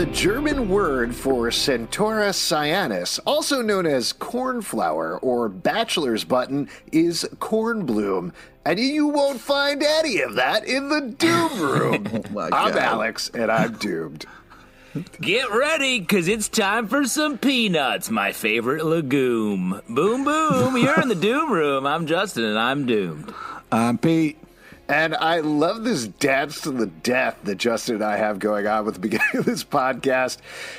The German word for Centaurea cyanus, also known as cornflower or bachelor's button, is cornbloom. And you won't find any of that in the Doom Room. oh I'm Alex, and I'm doomed. Get ready, because it's time for some peanuts, my favorite legume. Boom, boom. You're in the Doom Room. I'm Justin, and I'm doomed. I'm Pete. And I love this dance to the death that Justin and I have going on with the beginning of this podcast.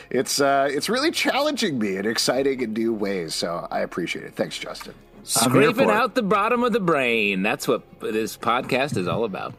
It's uh, it's really challenging me in exciting and new ways. So I appreciate it. Thanks, Justin. Scraping out the bottom of the brain. That's what this podcast is all about.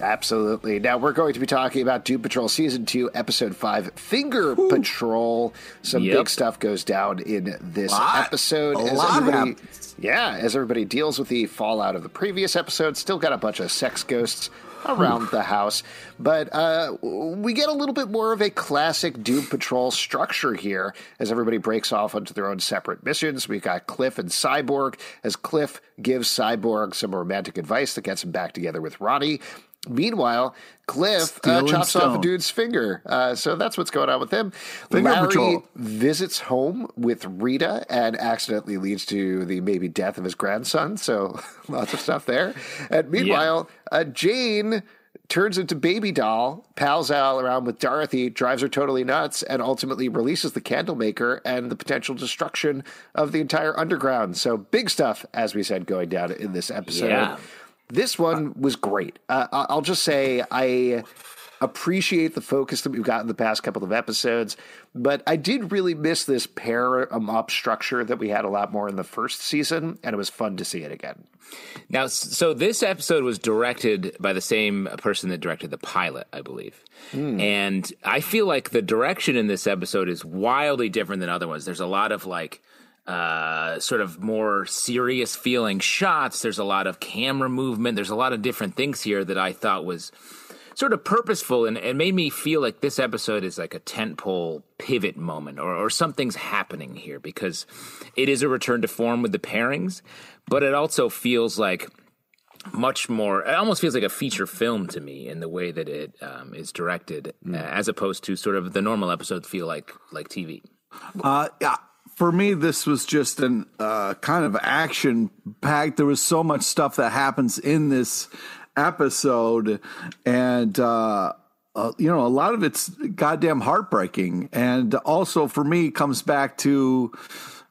Absolutely. Now we're going to be talking about Doom Patrol Season 2, Episode 5, Finger Ooh. Patrol. Some yep. big stuff goes down in this lot, episode. A lot everybody, yeah, as everybody deals with the fallout of the previous episode, still got a bunch of sex ghosts around the house. But uh, we get a little bit more of a classic Doom Patrol structure here as everybody breaks off onto their own separate missions. We've got Cliff and Cyborg as Cliff gives Cyborg some romantic advice that gets him back together with Ronnie. Meanwhile, Cliff uh, chops off a dude's finger. Uh, so that's what's going on with him. Finger Larry patrol. visits home with Rita and accidentally leads to the maybe death of his grandson. So lots of stuff there. And meanwhile, yeah. uh, Jane turns into baby doll, pals all around with Dorothy, drives her totally nuts, and ultimately releases the Candlemaker and the potential destruction of the entire underground. So big stuff, as we said, going down in this episode. Yeah. This one was great. Uh, I'll just say I appreciate the focus that we've got in the past couple of episodes, but I did really miss this pair em up structure that we had a lot more in the first season, and it was fun to see it again. Now, so this episode was directed by the same person that directed the pilot, I believe. Mm. And I feel like the direction in this episode is wildly different than other ones. There's a lot of like uh, sort of more serious feeling shots. There's a lot of camera movement. There's a lot of different things here that I thought was sort of purposeful and it made me feel like this episode is like a tentpole pivot moment or, or something's happening here because it is a return to form with the pairings, but it also feels like much more it almost feels like a feature film to me in the way that it um, is directed mm. uh, as opposed to sort of the normal episodes feel like like tv uh, yeah for me, this was just an uh, kind of action packed. There was so much stuff that happens in this episode, and uh, uh, you know, a lot of it's goddamn heartbreaking. And also, for me, comes back to.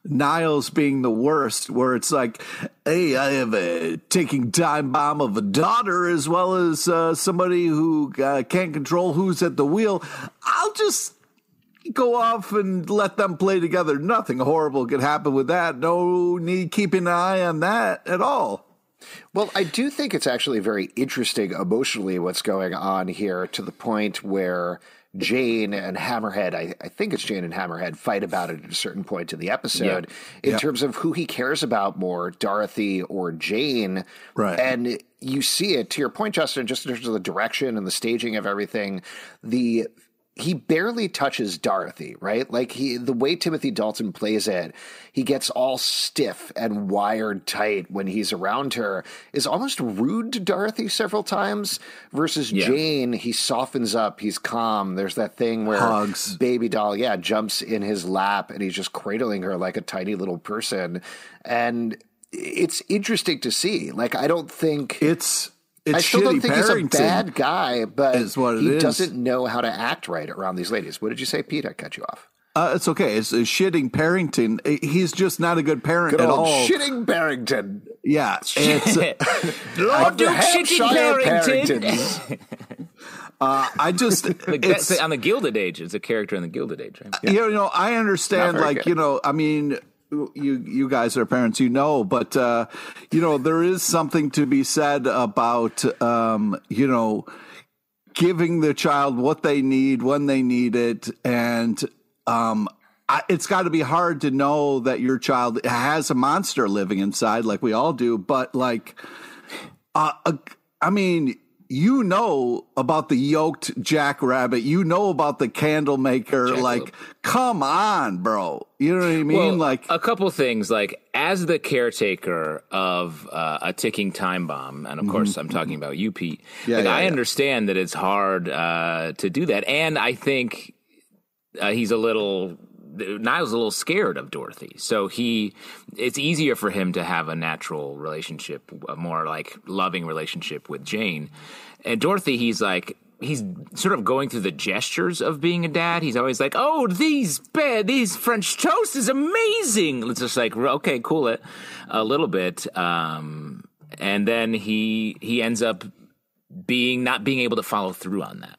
Niles being the worst, where it's like, hey, I have a taking time bomb of a daughter as well as uh, somebody who uh, can't control who's at the wheel. I'll just go off and let them play together. Nothing horrible could happen with that. No need keeping an eye on that at all. Well, I do think it's actually very interesting emotionally what's going on here to the point where Jane and Hammerhead, I, I, think it's Jane and Hammerhead, fight about it at a certain point in the episode yeah. in yeah. terms of who he cares about more, Dorothy or Jane. Right. And you see it, to your point, Justin, just in terms of the direction and the staging of everything, the he barely touches Dorothy, right? Like he the way Timothy Dalton plays it, he gets all stiff and wired tight when he's around her is almost rude to Dorothy several times versus yeah. Jane, he softens up, he's calm. There's that thing where Hugs. baby doll, yeah, jumps in his lap and he's just cradling her like a tiny little person. And it's interesting to see. Like I don't think it's it's I still don't think he's a bad guy, but he is. doesn't know how to act right around these ladies. What did you say, Pete? I cut you off. Uh, it's okay. It's, it's shitting Parrington. He's just not a good parent good at old all. Shitting Barrington. Yeah, it's uh, Lord Duke shitting Barrington. uh, I just the, on the Gilded Age. It's a character in the Gilded Age. Right? Yeah. You know, I understand. Like good. you know, I mean you you guys are parents, you know, but uh, you know there is something to be said about um, you know giving the child what they need when they need it, and um, I, it's got to be hard to know that your child has a monster living inside, like we all do. But like, uh, I mean, you know about the yoked jackrabbit. You know about the candle maker. Jackalope. Like, come on, bro. You know what I mean? Well, like, a couple things. Like as the caretaker of uh, a ticking time bomb, and of course I'm talking about you, Pete. Mm-hmm. Yeah, like yeah, I yeah. understand that it's hard uh, to do that, and I think uh, he's a little. Niles a little scared of Dorothy, so he it's easier for him to have a natural relationship, a more like loving relationship with Jane. And Dorothy, he's like he's sort of going through the gestures of being a dad. He's always like, "Oh, these bed, these French toast is amazing." It's just like, okay, cool it a little bit, um, and then he he ends up being not being able to follow through on that.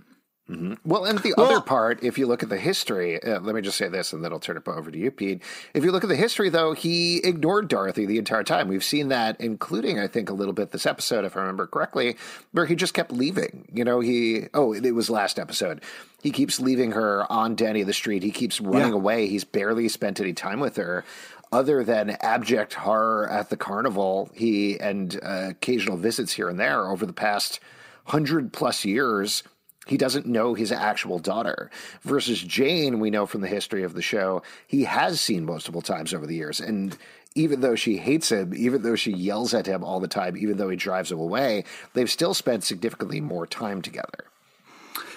Well, and the other part, if you look at the history, uh, let me just say this and then I'll turn it over to you, Pete. If you look at the history, though, he ignored Dorothy the entire time. We've seen that, including, I think, a little bit this episode, if I remember correctly, where he just kept leaving. You know, he, oh, it was last episode. He keeps leaving her on Danny the street. He keeps running Yeah. away. He's barely spent any time with her. Other than abject horror at the carnival, he and uh, occasional visits here and there over the past hundred plus years, he doesn't know his actual daughter. Versus Jane, we know from the history of the show, he has seen multiple times over the years. And even though she hates him, even though she yells at him all the time, even though he drives him away, they've still spent significantly more time together.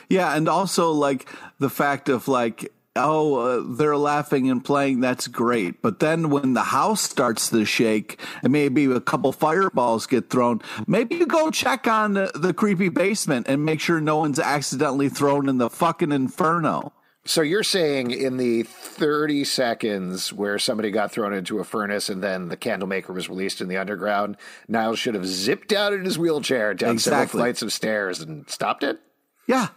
Yeah, and also like the fact of like, oh, uh, they're laughing and playing. That's great. But then when the house starts to shake and maybe a couple fireballs get thrown, maybe you go check on the, the creepy basement and make sure no one's accidentally thrown in the fucking inferno. So you're saying in the 30 seconds where somebody got thrown into a furnace and then the candlemaker was released in the underground, Niles should have zipped out in his wheelchair down several Exactly. flights of stairs and stopped it? Yeah.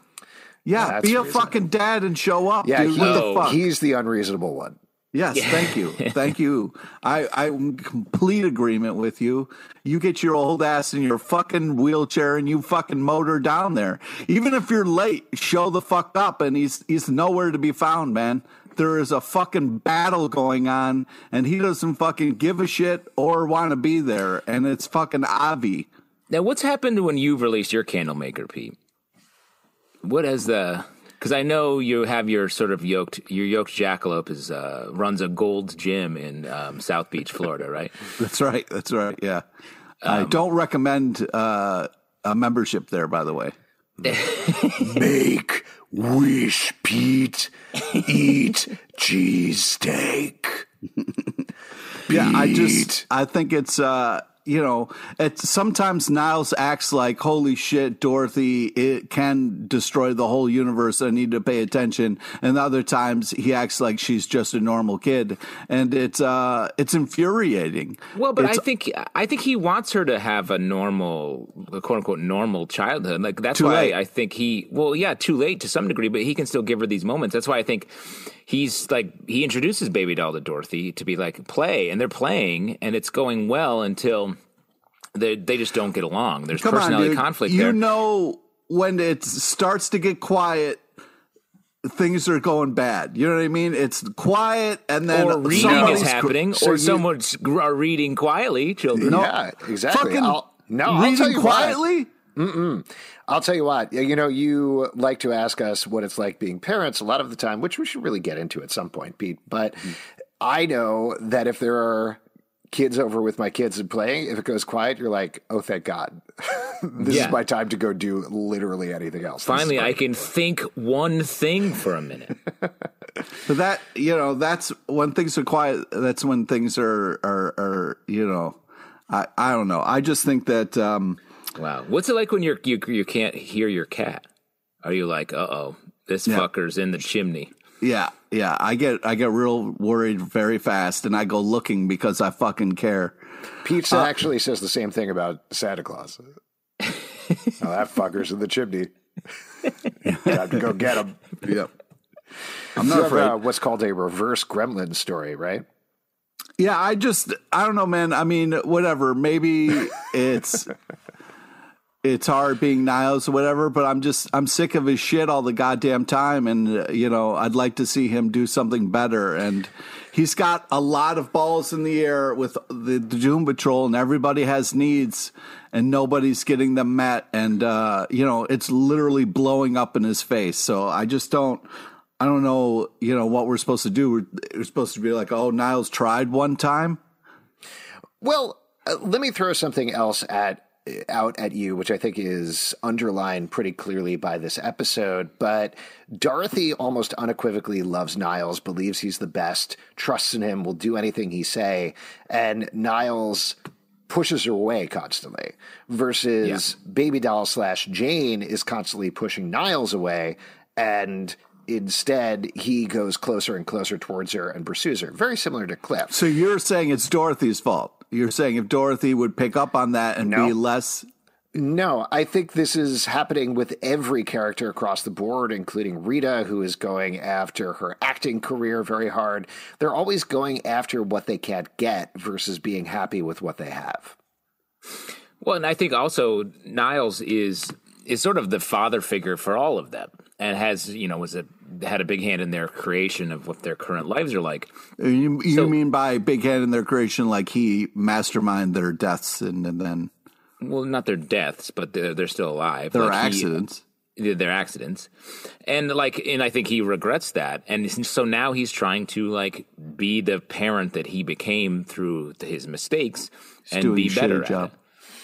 Yeah. That's Be a reasonable. fucking dad and show up, Yeah, dude. he- what the fuck? he's the unreasonable one. Yes, thank you. Thank you. I, I'm in complete agreement with you. You get your old ass in your fucking wheelchair and you fucking motor down there. Even if you're late, show the fuck up and he's he's nowhere to be found, man. There is a fucking battle going on and he doesn't fucking give a shit or want to be there and it's fucking Avi. Now, what's happened when you've released your candle maker, Pete? What has the? Because I know you have your sort of yoked. Your yoked jackalope is uh, runs a gold gym in um, South Beach, Florida, right? That's right. That's right. Yeah. I don't recommend uh, a membership there, by the way. Make wish, Pete. Eat cheesesteak. Yeah, I just I think it's uh you know, it's sometimes Niles acts like holy shit, Dorothy, it can destroy the whole universe. I need to pay attention. And other times he acts like she's just a normal kid. And it's uh it's infuriating. Well, but It's- I think I think he wants her to have a normal, quote unquote, normal childhood. Like that's why late. I think he. Well, yeah, too late to some degree, but he can still give her these moments. That's why I think he's like he introduces baby doll to Dorothy to be like play, and they're playing, and it's going well until they they just don't get along. There's Come on, personality dude. conflict you there. know when it starts to get quiet things are going bad. You know what I mean? It's quiet and then or reading is happening, so or you- someone's are reading quietly. Children, No. Yeah, exactly. Fucking I'll, no, I'll reading tell you what. quietly. I'll tell you what. You know, you like to ask us what it's like being parents a lot of the time, which we should really get into at some point, Pete. But I know that if there are kids over with my kids and playing, if it goes quiet, you're like, oh, thank God. this Yeah. is my time to go do literally anything else. Finally. I can think one thing for a minute. But that you know, that's when things are quiet. That's when things are are are you know, I I don't know. I just think that um Wow. What's it like when you're you you can't hear your cat? Are you like, uh oh, this Yeah. fucker's in the chimney? yeah yeah I get I get real worried very fast and I go looking because I fucking care. Pizza actually says the same thing about Santa Claus. oh, that fucker's in the chimney. Time to go get him. Yep. I'm You not have afraid. uh, what's called a reverse gremlin story, right? Yeah, I just I don't know, man. I mean, whatever. Maybe it's it's hard being Niles or whatever, but I'm just I'm sick of his shit all the goddamn time, and uh, you know I'd like to see him do something better. And he's got a lot of balls in the air with the, the Doom Patrol, and everybody has needs, and nobody's getting them met, and uh, you know it's literally blowing up in his face. So I just don't. I don't know, you know, what we're supposed to do. We're, we're supposed to be like, oh, Niles tried one time. Well, uh, let me throw something else at out at you, which I think is underlined pretty clearly by this episode. But Dorothy almost unequivocally loves Niles, believes he's the best, trusts in him, will do anything he say, and Niles pushes her away constantly. Versus yeah. Baby Doll slash Jane is constantly pushing Niles away, and instead he goes closer and closer towards her and pursues her. Very similar to Cliff. So you're saying it's Dorothy's fault? You're saying if Dorothy would pick up on that and no. be less. No, I think this is happening with every character across the board, including Rita, who is going after her acting career very hard. They're always going after what they can't get versus being happy with what they have. Well, and I think also Niles is is sort of the father figure for all of them, and has you know was a had a big hand in their creation of what their current lives are like. Uh, you, you so, mean by big hand in their creation, like he mastermind their deaths and, and then? Well, not their deaths, but they're, they're still alive. Their like accidents. He, their accidents, and like, and I think he regrets that, and so now he's trying to like be the parent that he became through his mistakes he's and be better at it.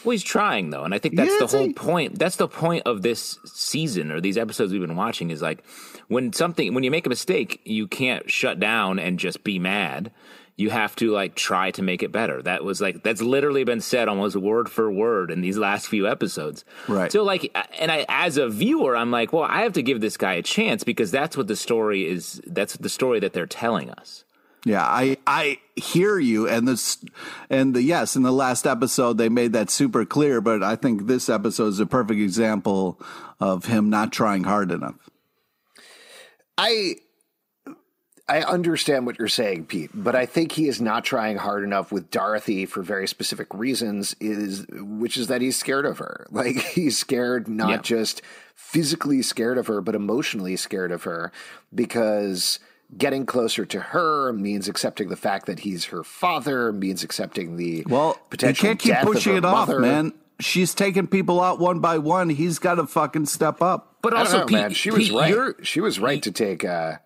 Well, he's trying though, and I think that's yeah, the whole point. That's the point of this season or these episodes we've been watching is like when something when you make a mistake, you can't shut down and just be mad. You have to like try to make it better. That was like that's literally been said almost word for word in these last few episodes. Right. So like, and I as a viewer, I'm like, well, I have to give this guy a chance because that's what the story is. That's the story that they're telling us. Yeah, I I hear you, and this and the yes, in the last episode they made that super clear, but I think this episode is a perfect example of him not trying hard enough. I I understand what you're saying, Pete, but I think he is not trying hard enough with Dorothy for very specific reasons is which is that he's scared of her. Like he's scared not yeah. just physically scared of her, but emotionally scared of her because getting closer to her means accepting the fact that he's her father, means accepting the well, potential you can't keep pushing it mother. off, man. She's taking people out one by one. He's got to fucking step up. But also, know, Pete, man, she Pete, was right. She was right to take. Uh,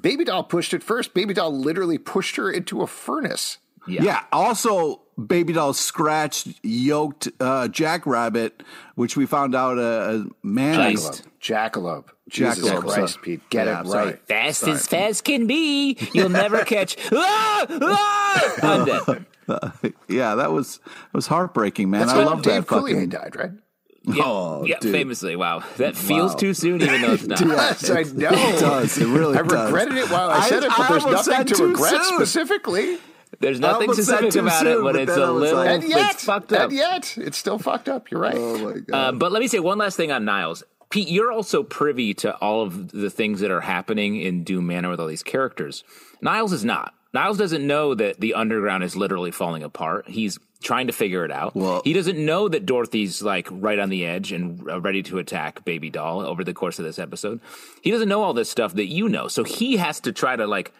Baby doll pushed it first. Baby doll literally pushed her into a furnace. Yeah. yeah. Also, Baby doll scratched, yoked uh, Jackrabbit, which we found out a uh, man. Jackalope. Jackalope. Jesus Jackalope. Christ, Pete, get yeah, it sorry. right. Fast sorry. as fast can be. You'll never catch. ah, ah! I'm dead. yeah, that was that was heartbreaking, man. That's I love Dave that. Coulier died, right? Yeah, oh, yeah, dude. famously. Wow, that feels wow. too soon, even though it's not. yes, I know. It does. It really. I does. regretted it while I said I, it, but I there's nothing to regret soon. specifically. There's nothing specific about soon, it, but, but it's a little like, and yet, it's fucked up. And yet, it's still fucked up. You're right. Oh my god. Um, but let me say one last thing on Niles. Pete, you're also privy to all of the things that are happening in Doom Manor with all these characters. Niles is not. Niles doesn't know that the underground is literally falling apart. He's trying to figure it out. Well, he doesn't know that Dorothy's like right on the edge and uh, ready to attack Baby Doll over the course of this episode. He doesn't know all this stuff that you know. So he has to try to like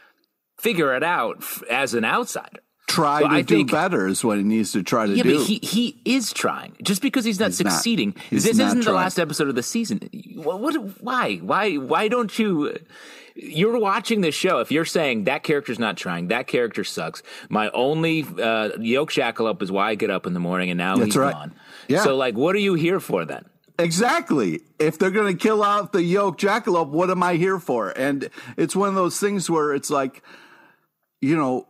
figure it out f- as an outsider. Try so to I do think, better is what he needs to try to yeah, do. Yeah, but he, he is trying. Just because he's not he's succeeding, not, this isn't trying. the last episode of the season. What, what? Why? Why? Why don't you? you're watching this show. If you're saying that character's not trying, that character sucks. My only uh, yoke jackalope is why I get up in the morning, and now That's he's right. gone. Yeah. So, like, what are you here for then? Exactly. If they're going to kill off the yoke jackalope, what am I here for? And it's one of those things where it's like, you know,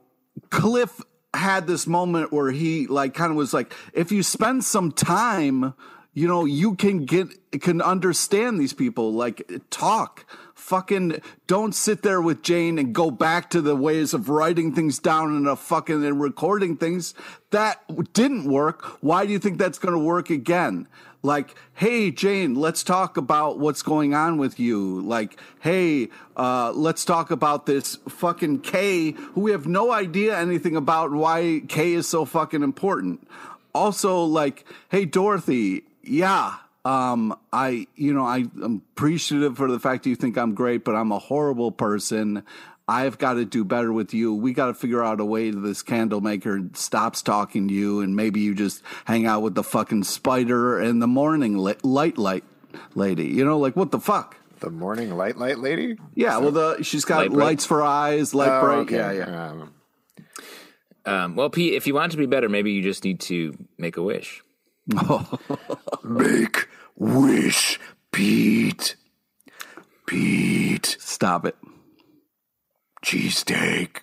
Cliff had this moment where he like kind of was like, if you spend some time, you know, you can get can understand these people. Like talk fucking don't sit there with Jane and go back to the ways of writing things down and a fucking and recording things. That didn't work. Why do you think that's going to work again? Like, hey, Jane, let's talk about what's going on with you. Like, hey, uh, let's talk about this fucking K who we have no idea anything about why K is so fucking important. Also, like, hey, Dorothy, yeah, um, I, you know, I, am appreciative for the fact that you think I'm great, but I'm a horrible person. I've got to do better with you. We got to figure out a way that this candle maker stops talking to you, and maybe you just hang out with the fucking spider and the morning light light lady. You know, like what the fuck? The morning light light lady? Yeah, well, the she's got lights for eyes, light oh, bright. Okay. Yeah, yeah. Um, um, well, Pete, if you want to be better, maybe you just need to make a wish. make wish, Pete. Pete. Stop it cheesesteak.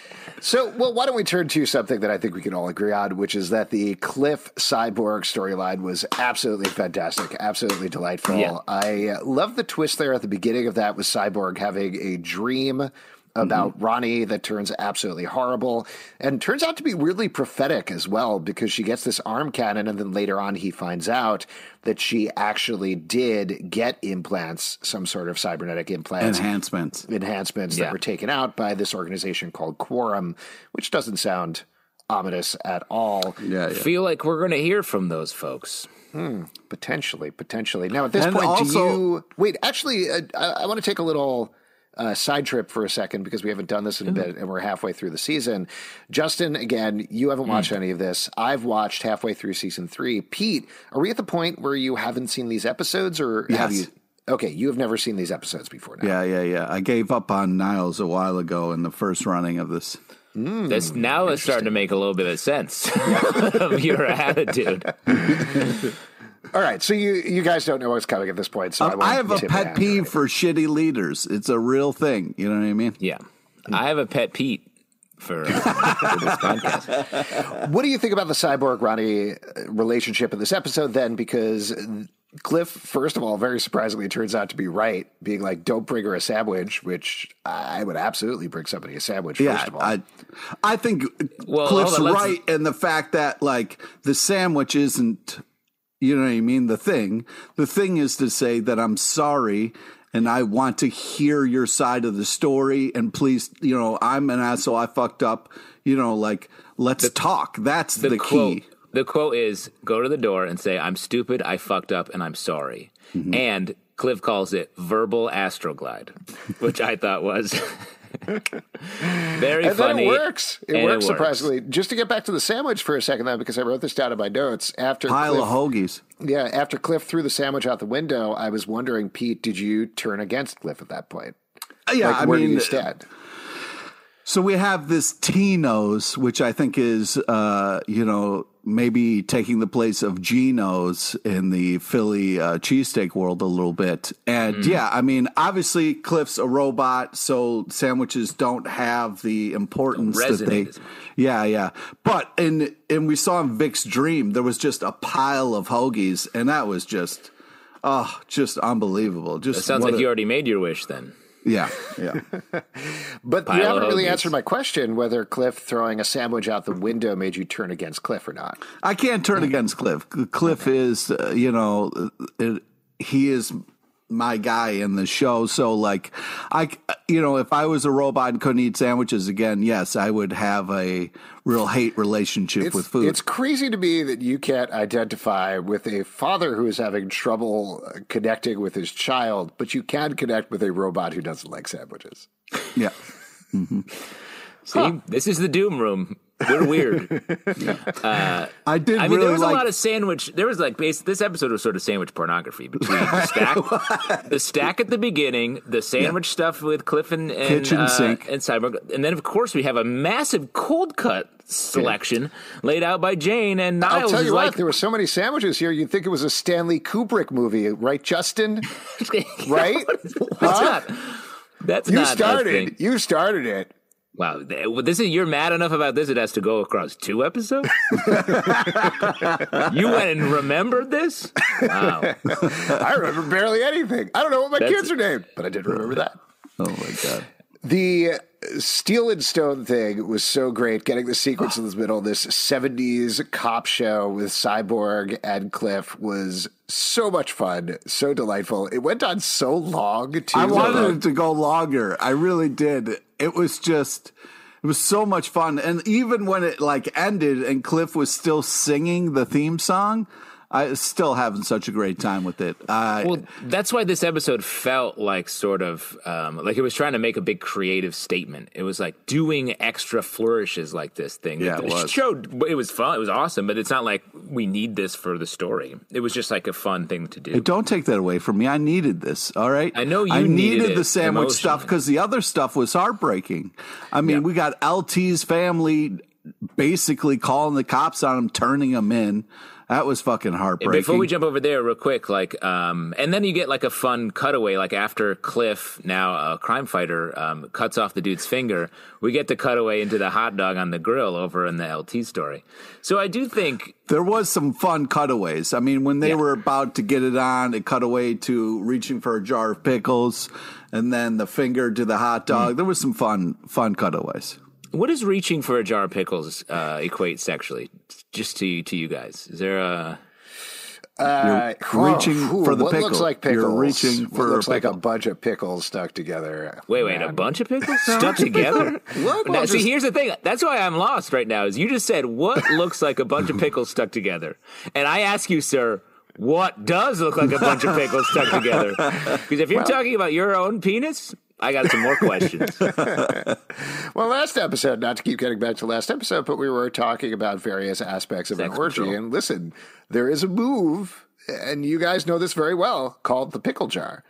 so, well, why don't we turn to something that I think we can all agree on, which is that the Cliff Cyborg storyline was absolutely fantastic, absolutely delightful. Yeah. I uh, love the twist there at the beginning of that with Cyborg having a dream about mm-hmm. Ronnie that turns absolutely horrible and turns out to be really prophetic as well because she gets this arm cannon and then later on he finds out that she actually did get implants, some sort of cybernetic implants. Enhancements. Enhancements yeah. that were taken out by this organization called Quorum, which doesn't sound ominous at all. Yeah, yeah. feel like we're going to hear from those folks. Hmm, potentially, potentially. Now, at this and point, also, do you wait? Actually, uh, I, I want to take a little uh, side trip for a second because we haven't done this in a bit and we're halfway through the season. Justin, again, you haven't watched mm. any of this. I've watched halfway through season three. Pete, are we at the point where you haven't seen these episodes or yes. have you? Okay, you have never seen these episodes before now. Yeah, yeah, yeah. I gave up on Niles a while ago in the first running of this. Mm, this now is starting to make a little bit of sense of your attitude. All right, so you you guys don't know what's coming at this point. So I, I have a pet peeve for shitty leaders. It's a real thing. You know what I mean? Yeah, I have a pet Pete for, uh, for this podcast. What do you think about the cyborg Ronnie uh, relationship in this episode? Then, because Cliff, first of all, very surprisingly, turns out to be right, being like, "Don't bring her a sandwich," which I would absolutely bring somebody a sandwich. Yeah, first of all, I, I think well, Cliff's on, right in the fact that like the sandwich isn't you know what I mean? The thing, the thing is to say that I'm sorry and I want to hear your side of the story. And please, you know, I'm an asshole. I fucked up. You know, like let's the, talk. That's the, the quote, key. The quote is go to the door and say, I'm stupid. I fucked up and I'm sorry. Mm-hmm. And Cliff calls it verbal astroglide, which I thought was Very and funny. it works. It works it surprisingly. Works. Just to get back to the sandwich for a second, though, because I wrote this down in my notes. After pile Cliff, of hoagies. Yeah, after Cliff threw the sandwich out the window, I was wondering, Pete, did you turn against Cliff at that point? Uh, yeah, like, I where mean, do you stand? So we have this Tino's, which I think is, uh, you know, maybe taking the place of Geno's in the Philly uh, cheesesteak world a little bit. And mm. yeah, I mean, obviously Cliff's a robot, so sandwiches don't have the importance that they. Yeah, yeah. But in and we saw in Vic's dream, there was just a pile of hoagies, and that was just, oh, just unbelievable. Just it sounds like a, you already made your wish then. Yeah, yeah. but Pile you haven't really answered my question whether Cliff throwing a sandwich out the window made you turn against Cliff or not. I can't turn against Cliff. Cliff okay. is, uh, you know, it, he is my guy in the show. So like, I, you know, if I was a robot and couldn't eat sandwiches again, yes, I would have a real hate relationship it's, with food. It's crazy to me that you can't identify with a father who is having trouble connecting with his child, but you can connect with a robot who doesn't like sandwiches. Yeah. Mm-hmm. See, huh. this is the doom room. We're weird. uh, I did. I mean, really there was like... a lot of sandwich. There was like base. This episode was sort of sandwich pornography between the stack, the stack at the beginning, the sandwich yeah. stuff with Cliff and, and kitchen uh, sink, and Cyborg, and then of course we have a massive cold cut selection yeah. laid out by Jane and Niles. I'll tell you what, like, there were so many sandwiches here. You'd think it was a Stanley Kubrick movie, right, Justin? right? What's huh? that? That's you not started. You started it. Wow, this is you're mad enough about this. It has to go across two episodes. you went and remembered this. Wow, I remember barely anything. I don't know what my That's- kids are named, but I did remember oh, that. Oh my god. The Steel and Stone thing was so great. Getting the sequence in the middle, this 70s cop show with Cyborg and Cliff was so much fun, so delightful. It went on so long, too. I wanted it to go longer. I really did. It was just it was so much fun. And even when it like ended and Cliff was still singing the theme song, I still having such a great time with it. Uh, well, that's why this episode felt like sort of um, like it was trying to make a big creative statement. It was like doing extra flourishes like this thing. Yeah, it it was. showed it was fun. It was awesome, but it's not like we need this for the story. It was just like a fun thing to do. Hey, don't take that away from me. I needed this. All right. I know you I needed needed the sandwich stuff because the other stuff was heartbreaking. I mean, Yeah. we got LT's family basically calling the cops on him, turning him in. That was fucking heartbreaking. Before we jump over there, real quick, like, um, and then you get like a fun cutaway, like after Cliff, now a crime fighter, um, cuts off the dude's finger, we get the cutaway into the hot dog on the grill over in the LT story. So I do think there was some fun cutaways. I mean, when they Yeah. were about to get it on, it cut away to reaching for a jar of pickles, and then the finger to the hot Mm. dog. There was some fun, fun cutaways. What does reaching for a jar of pickles uh, equate sexually? Just to to you guys, is there a Uh, You're reaching ooh, for the what pickle. looks like You're pickles. reaching What for a looks like a bunch of pickles stuck together. wait, wait, a bunch of pickles stuck together? What? Now, Well, see, here's the thing. That's why I'm lost right now. Is you just said what looks like a bunch of pickles stuck together, and I ask you, sir, what does look like a bunch of pickles stuck together? Because if you're talking about your own penis, I got some more questions. Well, last episode, not to keep getting back to last episode, but we were talking about various aspects of Sex an orgy. control. And listen, there is a move, and you guys know this very well, called the pickle jar,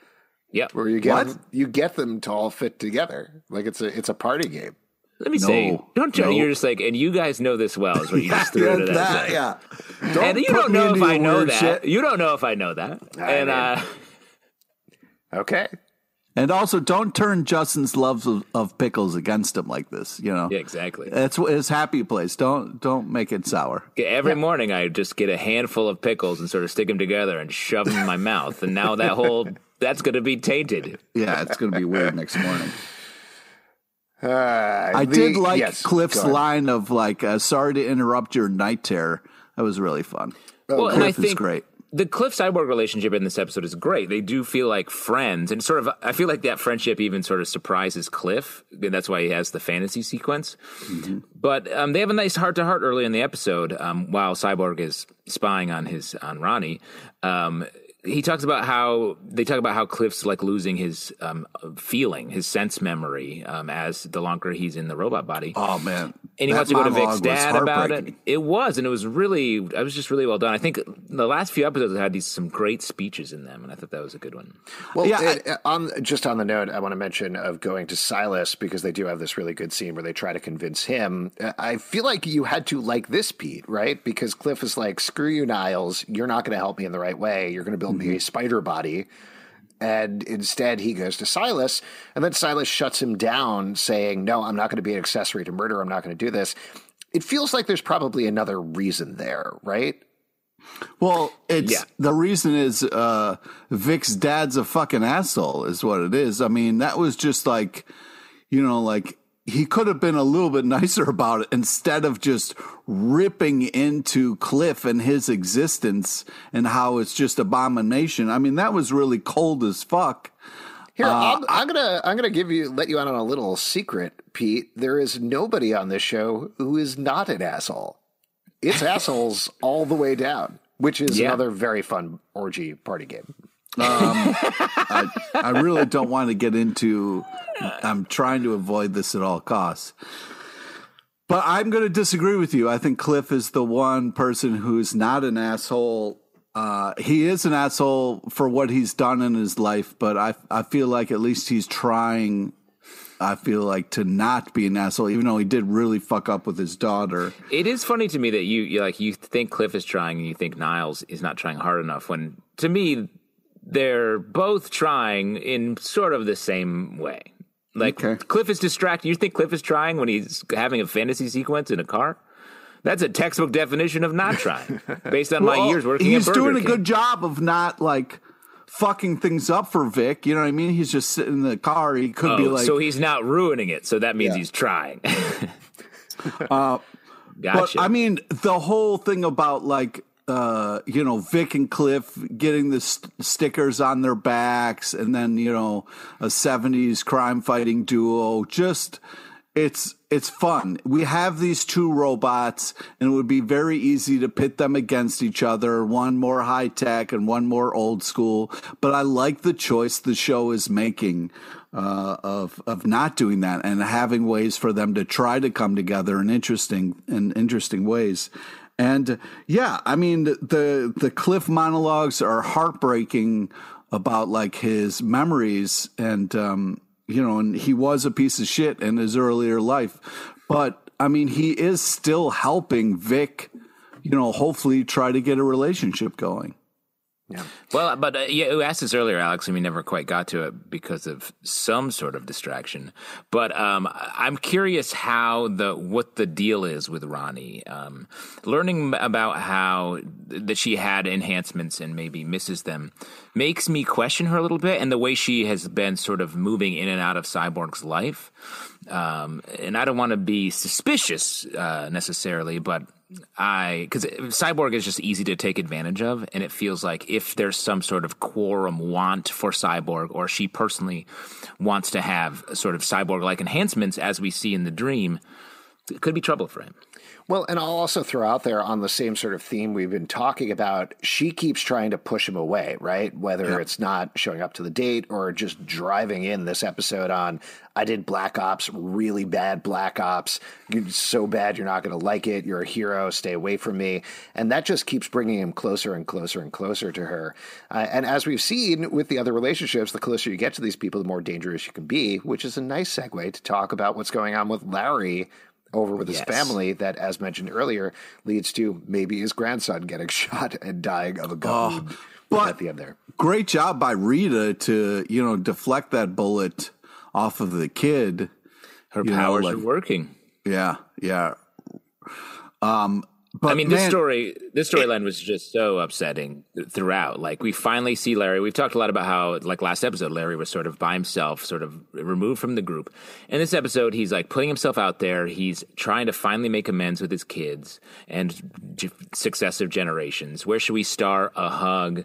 Yep. where you get them, you get them to all fit together, like it's a it's a party game. Let me No, say, don't try. no. You're just like, and you guys know this well. Is what you just threw into that. sentence. yeah. Don't and you don't know if I know that. shit. You don't know if I know that. I and mean- uh, Okay, And also, don't turn Justin's love of, of pickles against him like this. You know, yeah, exactly. that's his happy place. Don't don't make it sour. Every morning, I just get a handful of pickles and sort of stick them together and shove them in my mouth. And now that whole that's going to be tainted. Yeah, it's going to be weird next morning. uh, I the- did like yes, Cliff's line of like, uh, "Sorry to interrupt your night terror." That was really fun. well, and I Cliff is great. The Cliff Cyborg relationship in this episode is great. They do feel like friends, and sort of. I feel like that friendship even sort of surprises Cliff. and That's why he has the fantasy sequence. Mm-hmm. But um, they have a nice heart to heart early in the episode um, while Cyborg is spying on his on Ronnie. Um, he talks about how they talk about how Cliff's like losing his um, feeling, his sense memory um, as the longer he's in the robot body. Oh man, and he That wants to go to Vic's dad about it. It was, and it was really, it was just really well done. I think the last few episodes had these some great speeches in them, and I thought that was a good one. Well, Yeah, it- on just on the note, I want to mention of going to Silas because they do have this really good scene where they try to convince him. Uh, I feel like you had to like this, Pete, right? Because Cliff is like, "Screw you, Niles. You're not going to help me in the right way. You're going to build me a spider body." And instead, he goes to Silas, and then Silas shuts him down, saying, "No, I'm not going to be an accessory to murder. I'm not going to do this." It feels like there's probably another reason there, right? Well, it's Yeah. the reason is uh Vic's dad's a fucking asshole is what it is. I mean, that was just like you know, like he could have been a little bit nicer about it instead of just ripping into Cliff and his existence and how it's just abomination. I mean, that was really cold as fuck. Here, uh, I'm, I'm gonna I'm gonna give you let you out on a little secret, Pete. There is nobody on this show who is not an asshole. It's assholes all the way down, which is Yeah. another very fun orgy party game. I, I really don't want to get into. I'm trying to avoid this at all costs. But I'm going to disagree with you. I think Cliff is the one person who's not an asshole. Uh, he is an asshole for what he's done in his life, but I I feel like at least he's trying. I feel like to not be an asshole, even though he did really fuck up with his daughter. It is funny to me that you, you like you think Cliff is trying and you think Niles is not trying hard enough. When to me, they're both trying in sort of the same way. Like Okay. Cliff is distracted. You think Cliff is trying when he's having a fantasy sequence in a car? That's a textbook definition of not trying, based on my years working. He's at Burger doing a King. good job of not like fucking things up for Vic. You know what I mean? He's just sitting in the car. He could be Oh, like, so he's not ruining it. So that means Yeah. he's trying. uh, gotcha. But I mean, the whole thing about like you know Vic and Cliff getting the st- stickers on their backs, and then you know a '70s crime fighting duo. Just it's it's fun. We have these two robots, and it would be very easy to pit them against each other. One more high tech and one more old school. But I like the choice the show is making uh, of of not doing that and having ways for them to try to come together in interesting in interesting ways. And yeah, I mean the the Cliff monologues are heartbreaking about like his memories and um, you know, and he was a piece of shit in his earlier life, but I mean he is still helping Vic, you know, hopefully try to get a relationship going. Well, but uh, yeah, you asked this earlier, Alex, and we never quite got to it because of some sort of distraction. But um, I'm curious how the what the deal is with Ronnie. Um, learning about how that she had enhancements and maybe misses them makes me question her a little bit, and the way she has been sort of moving in and out of Cyborg's life. Um, and I don't want to be suspicious uh, necessarily, but I because Cyborg is just easy to take advantage of, and it feels like if there's some sort of quorum want for Cyborg, or she personally wants to have sort of Cyborg-like enhancements, as we see in the dream, it could be trouble for him. Well, and I'll also throw out there on the same sort of theme we've been talking about, she keeps trying to push him away, right? Whether it's not showing up to the date or just driving in this episode on, I did Black Ops, really bad Black Ops. You're so bad, you're not going to like it. You're a hero. Stay away from me. And that just keeps bringing him closer and closer and closer to her. Uh, and as we've seen with the other relationships, the closer you get to these people, the more dangerous you can be, which is a nice segue to talk about what's going on with Larry over with his Yes. family that, as mentioned earlier, leads to maybe his grandson getting shot and dying of a gun wound but- at the end there. Great job by Rita to you know deflect that bullet off of the kid. Her You know, powers like- are working. Yeah, yeah. Um, but I mean, this story, this storyline was just so upsetting throughout. Like, we finally see Larry. We've talked a lot about how, like last episode, Larry was sort of by himself, sort of removed from the group. In this episode, he's like putting himself out there. He's trying to finally make amends with his kids and g- successive generations. Where should we start? A hug.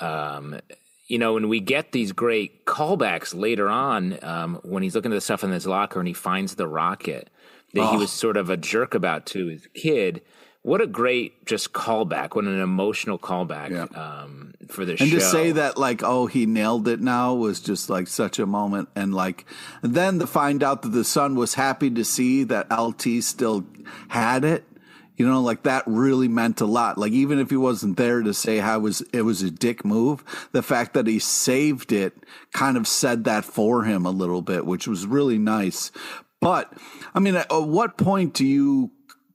Um, you know, and we get these great callbacks later on um, when he's looking at the stuff in his locker and he finds the rocket that he was sort of a jerk about to his kid. What a great just callback! What an emotional callback Yeah. um, for the show. and show. to say that like oh he nailed it now was just like such a moment and like and then to find out that the son was happy to see that lt still had it you know like that really meant a lot like even if he wasn't there to say how it was it was a dick move the fact that he saved it kind of said that for him a little bit which was really nice but i mean at what point do you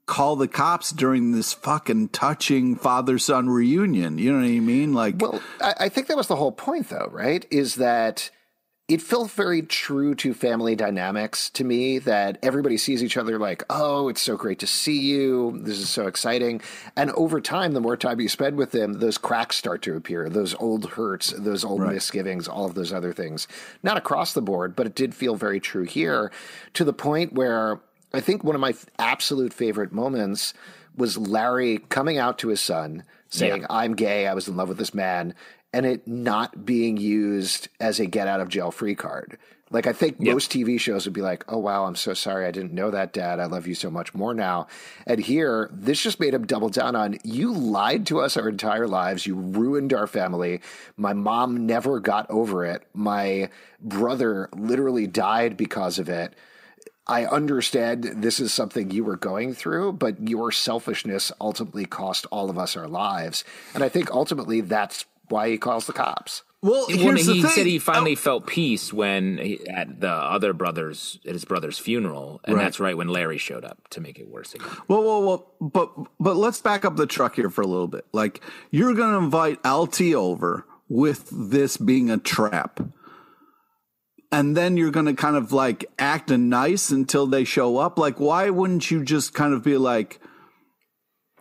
call the cops during this fucking touching father son reunion you know what i mean like Well, I, I think that was the whole point, though, right? Is that it felt very true to family dynamics to me that everybody sees each other like, oh, it's so great to see you. This is so exciting. And over time, the more time you spend with them, those cracks start to appear, those old hurts, those old misgivings, all of those other things. Not across the board, but it did feel very true here to the point where I think one of my absolute favorite moments was Larry coming out to his son saying, I'm gay, I was in love with this man, and it not being used as a get out of jail free card. Like, I think most TV shows would be like, oh, wow, I'm so sorry. I didn't know that, Dad. I love you so much more now. And here, this just made him double down on you lied to us our entire lives. You ruined our family. My mom never got over it. My brother literally died because of it. I understand this is something you were going through, but your selfishness ultimately cost all of us our lives. And I think ultimately that's why he calls the cops. Well, When here's the he thing. said he finally Oh, felt peace when he, at the other brothers at his brother's funeral, and Right. that's right when Larry showed up to make it worse again. well, well, well, but but let's back up the truck here for a little bit. Like you're going to invite LT over with this being a trap. And then you're going to kind of like act nice until they show up. Like, why wouldn't you just kind of be like,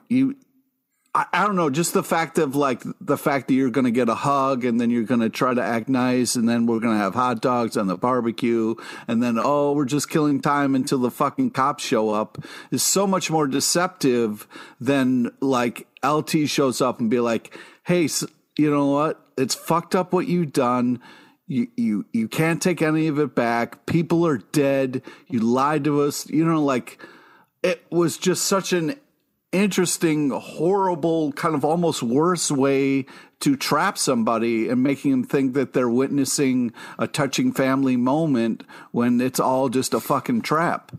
you, I, I don't know, just the fact of like the fact that you're going to get a hug and then you're going to try to act nice and then we're going to have hot dogs on the barbecue and then, oh, we're just killing time until the fucking cops show up is so much more deceptive than like LT shows up and be like, hey, you know what? It's fucked up what you've done you you you can't take any of it back. People are dead. You lied to us. You know, like it was just such an interesting, horrible, kind of almost worse way to trap somebody and making them think that they're witnessing a touching family moment when it's all just a fucking trap.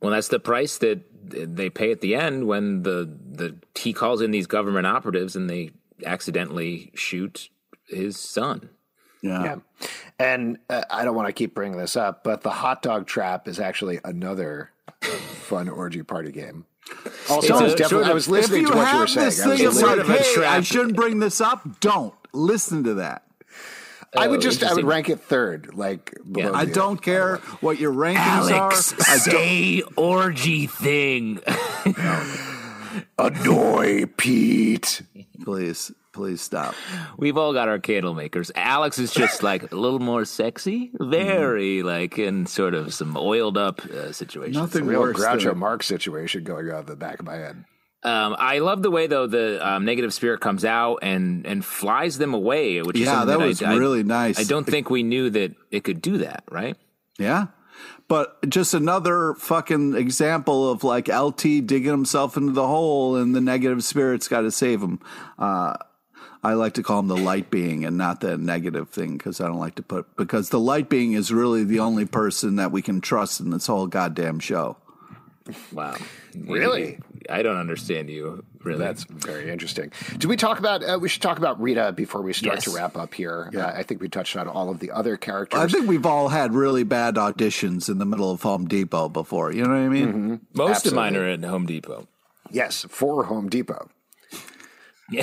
Well, that's the price that they pay at the end when the the he calls in these government operatives and they accidentally shoot his son. Yeah. yeah. And uh, I don't want to keep bringing this up, but the hot dog trap is actually another fun orgy party game. Also, I was, definitely, I was listening to what you were saying. I, was like, hey, I shouldn't bring this up. Don't listen to that. I would oh, just I would rank it third, like yeah. I don't care what your rankings Alex, are. I say orgy thing. Annoy Pete. Please. Please stop. We've all got our candle makers. Alex is just like a little more sexy, very mm. like in sort of some oiled up uh, situation. Nothing real worse Groucho than... Marx situation going on in the back of my head. Um, I love the way though the um, negative spirit comes out and and flies them away, which yeah, is that, that was I, really I, nice. I don't think we knew that it could do that, right? Yeah, but just another fucking example of like LT digging himself into the hole and the negative spirits got to save him. Uh, I like to call him the light being and not the negative thing because I don't like to put because the light being is really the only person that we can trust in this whole goddamn show. Wow. Really? I don't understand you. Really, that's very interesting. Do we talk about? Uh, we should talk about Rita before we start yes. to wrap up here. Yeah. Uh, I think we touched on all of the other characters. I think we've all had really bad auditions in the middle of Home Depot before. You know what I mean? Mm-hmm. Most Absolutely. of mine are in Home Depot. Yes, for Home Depot.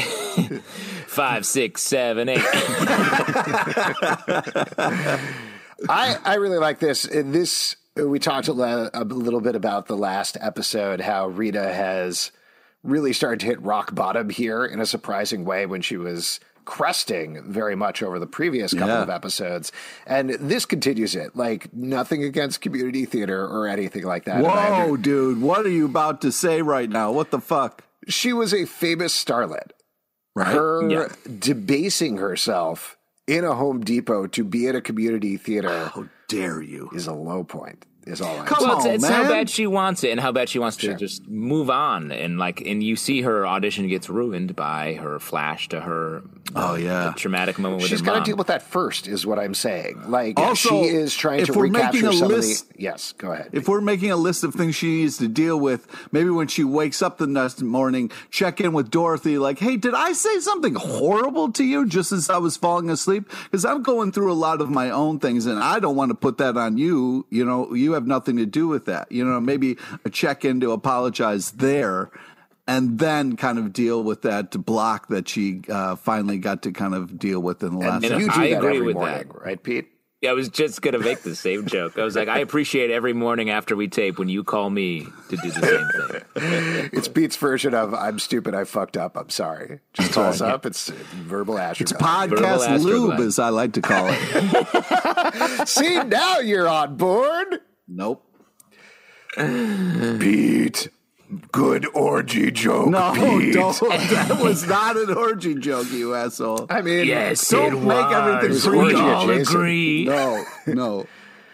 Five, six, seven, eight. I I really like this. This we talked a, a little bit about the last episode how Rita has really started to hit rock bottom here in a surprising way when she was cresting very much over the previous couple yeah. of episodes. And this continues it. Like nothing against community theater or anything like that. Whoa, dude. What are you about to say right now? What the fuck? She was a famous starlet. Right? Her yeah. debasing herself in a Home Depot to be at a community theater. How dare you? Is a low point is all I Come well, it's, on, it's man. how bad she wants it and how bad she wants sure. to just move on. And like and you see her audition gets ruined by her flash to her oh um, yeah. traumatic moment with she's got to deal with that first is what i'm saying. Like also, she is trying to recapture some list, of the yes go ahead if we're making a list of things she needs to deal with maybe when she wakes up the next morning check in with dorothy like hey did i say something horrible to you just as i was falling asleep? Because i'm going through a lot of my own things and i don't want to put that on you you know you have nothing to do with that. You know, maybe a check in to apologize there and then kind of deal with that block that she uh, finally got to kind of deal with in the last. And, and you do I that every morning, that. right, Pete? Yeah, I was just gonna make the same joke. I was like, I appreciate every morning after we tape when you call me to do the same thing. it's Pete's version of "I'm stupid, I fucked up, I'm sorry." Just call us up. It's verbal astronaut. It's podcast lube, as I like to call it. See, now you're on board. Nope. Pete. Good orgy joke. No, Pete. don't. That was not an orgy joke, you asshole. I mean, yes, don't make was. everything creepy. We all agree. No, no.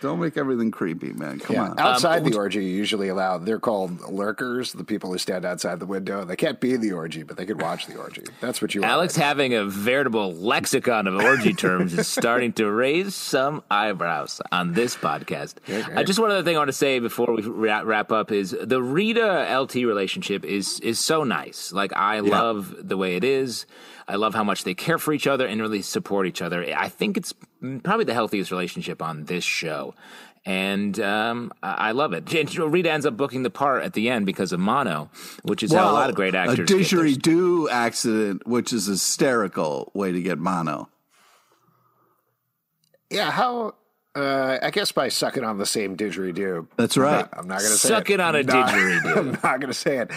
Don't make everything creepy, man. Come yeah. on. Outside um, the orgy, you usually allow. They're called lurkers, the people who stand outside the window. They can't be in the orgy, but they could watch the orgy. That's what you. Alex want. having a veritable lexicon of orgy terms is starting to raise some eyebrows on this podcast. Okay. Uh, just one other thing I want to say before we wrap up is the Rita LT relationship is is so nice. Like I yeah. love the way it is. I love how much they care for each other and really support each other. I think it's probably the healthiest relationship on this show. And um, I love it. Rita ends up booking the part at the end because of mono, which is well, how a lot of great actors. A didgeridoo accident, which is a hysterical way to get mono. Yeah, how Uh, I guess by sucking on the same didgeridoo. That's right. I'm not going to say Suck it on a Not- didgeridoo. I'm not going to say it.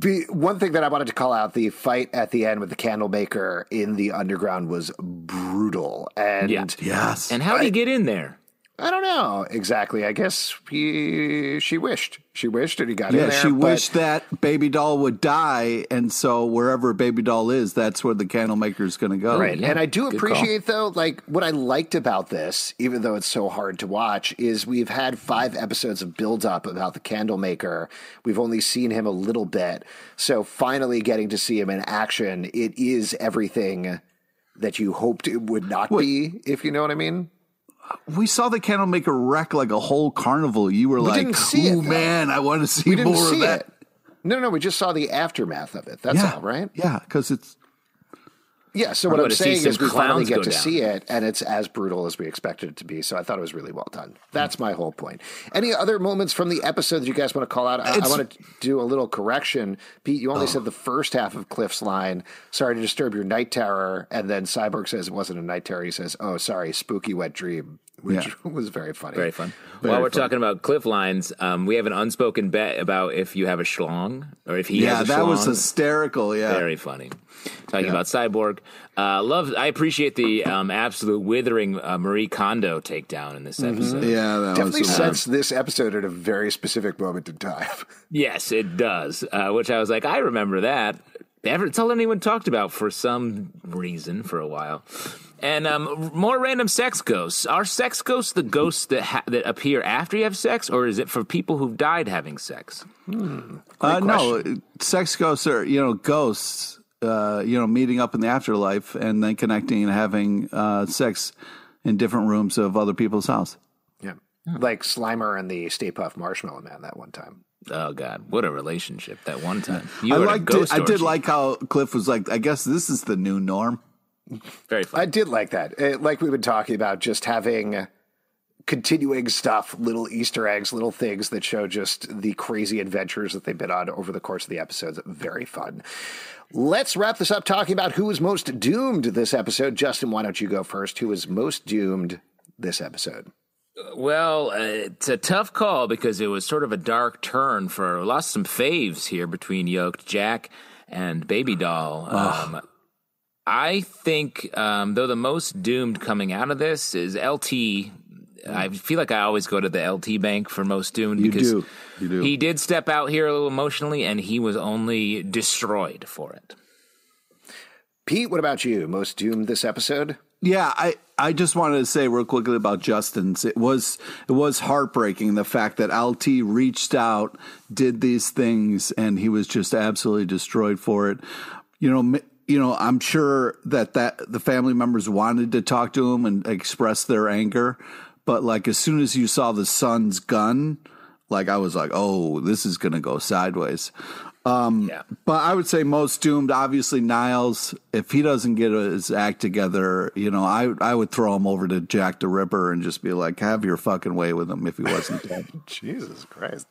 Be, one thing that I wanted to call out: the fight at the end with the candlemaker in the underground was brutal, and Yeah. Yes. And how did he get in there? I don't know exactly. I guess he she wished she wished and he got in yeah, there. she but- wished that baby doll would die, and so wherever baby doll is, that's where the candlemaker is going to go. Right. yeah. And I do Good call. appreciate, though, like what I liked about this, even though it's so hard to watch, is we've had five episodes of build up about the Candlemaker. We've only seen him a little bit. So finally getting to see him in action, it is everything that you hoped it would not be, if you know what I mean. We saw the candlemaker wreck like a whole carnival. You were like, see it, "Oh man, I want to see We didn't more see of that." it. No, no, we just saw the aftermath of it. That's yeah, all, right? Yeah, because it's Yeah, so what I'm saying is we finally get to down. see it, and it's as brutal as we expected it to be. So I thought it was really well done. That's my whole point. Any other moments from the episode that you guys want to call out? I, I want to do a little correction. Pete, you only said the first half of Cliff's line, sorry to disturb your night terror. And then Cyborg says it wasn't a night terror. He says, oh, sorry, spooky wet dream, which Yeah. was very funny. Very fun. Very While we're fun. talking about cliff lines, um, we have an unspoken bet about if you have a schlong or if he yeah, has a schlong. Yeah, that was hysterical. Yeah, Very funny. Talking about Cyborg. Uh, love. I appreciate the um, absolute withering uh, Marie Kondo takedown in this episode. yeah, that Definitely was sets this episode at a very specific moment in time. Yes, it does. Uh, which I was like, I remember that. Ever, it's all anyone talked about for some reason for a while. And um, more random sex ghosts. Are sex ghosts the ghosts that ha- that appear after you have sex, or is it for people who've died having sex? Uh, no, sex ghosts are you know ghosts. Uh, you know, meeting up in the afterlife and then connecting and having uh, sex in different rooms of other people's house. yeah. Like Slimer and the Stay Puft Marshmallow Man that one time. Oh God, what a relationship! That one time, you I were liked ghost it. I did like how Cliff was like, I guess this is the new norm. very fun. I did like that. Uh, like we've been talking about, just having continuing stuff, little Easter eggs, little things that show just the crazy adventures that they've been on over the course of the episodes. Very fun. Let's wrap this up talking about who was most doomed this episode. Justin, why don't you go first? Who was most doomed this episode? Well, uh, it's a tough call because it was sort of a dark turn for lost some faves here between Yoked Jack and Baby Doll. Um, I think, um, though the most doomed coming out of this is LT. I feel like I always go to the LT bank for most doomed You because do. You do. he did step out here a little emotionally, and he was only destroyed for it. Pete, what about you? Most doomed this episode? Yeah, I, I just wanted to say real quickly about Justin's. It was it was heartbreaking the fact that LT reached out, did these things, and he was just absolutely destroyed for it. You know, you know, I'm sure that that the family members wanted to talk to him and express their anger, but like as soon as you saw the son's gun, like I was like, oh, this is to go sideways. Um, yeah. But I would say most doomed, obviously Niles. If he doesn't get his act together, you know, I I would throw him over to Jack the Ripper and just be like, have your fucking way with him if he wasn't dead. Jesus Christ.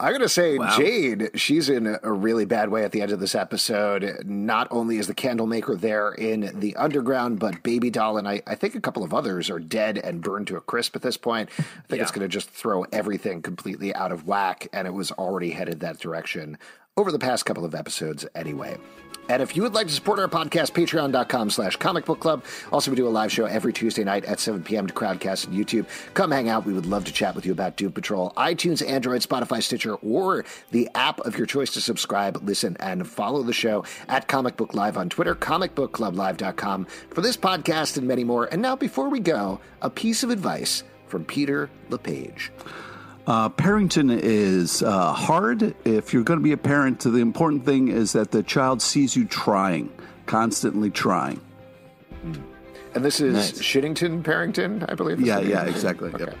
I'm going to say Jane, she's in a really bad way at the end of this episode. Not only is the candlemaker there in the underground, but Baby Doll and I, I think a couple of others are dead and burned to a crisp at this point. I think it's going to just throw everything completely out of whack, and it was already headed that direction over the past couple of episodes anyway. And if you would like to support our podcast, patreon.com slash comic book club. Also, we do a live show every Tuesday night at 7 p.m. to Crowdcast and YouTube. Come hang out. We would love to chat with you about Doom Patrol, iTunes, Android, Spotify, Stitcher, or the app of your choice to subscribe, listen, and follow the show at Comic Book Live on Twitter, comicbookclublive.com for this podcast and many more. And now, before we go, a piece of advice from Peter LePage. Uh, parenting is uh, hard. If you're going to be a parent, the important thing is that the child sees you trying, constantly trying. And this is Nice. Shittington Parrington, I believe. Yeah, yeah, exactly. Okay. Yep.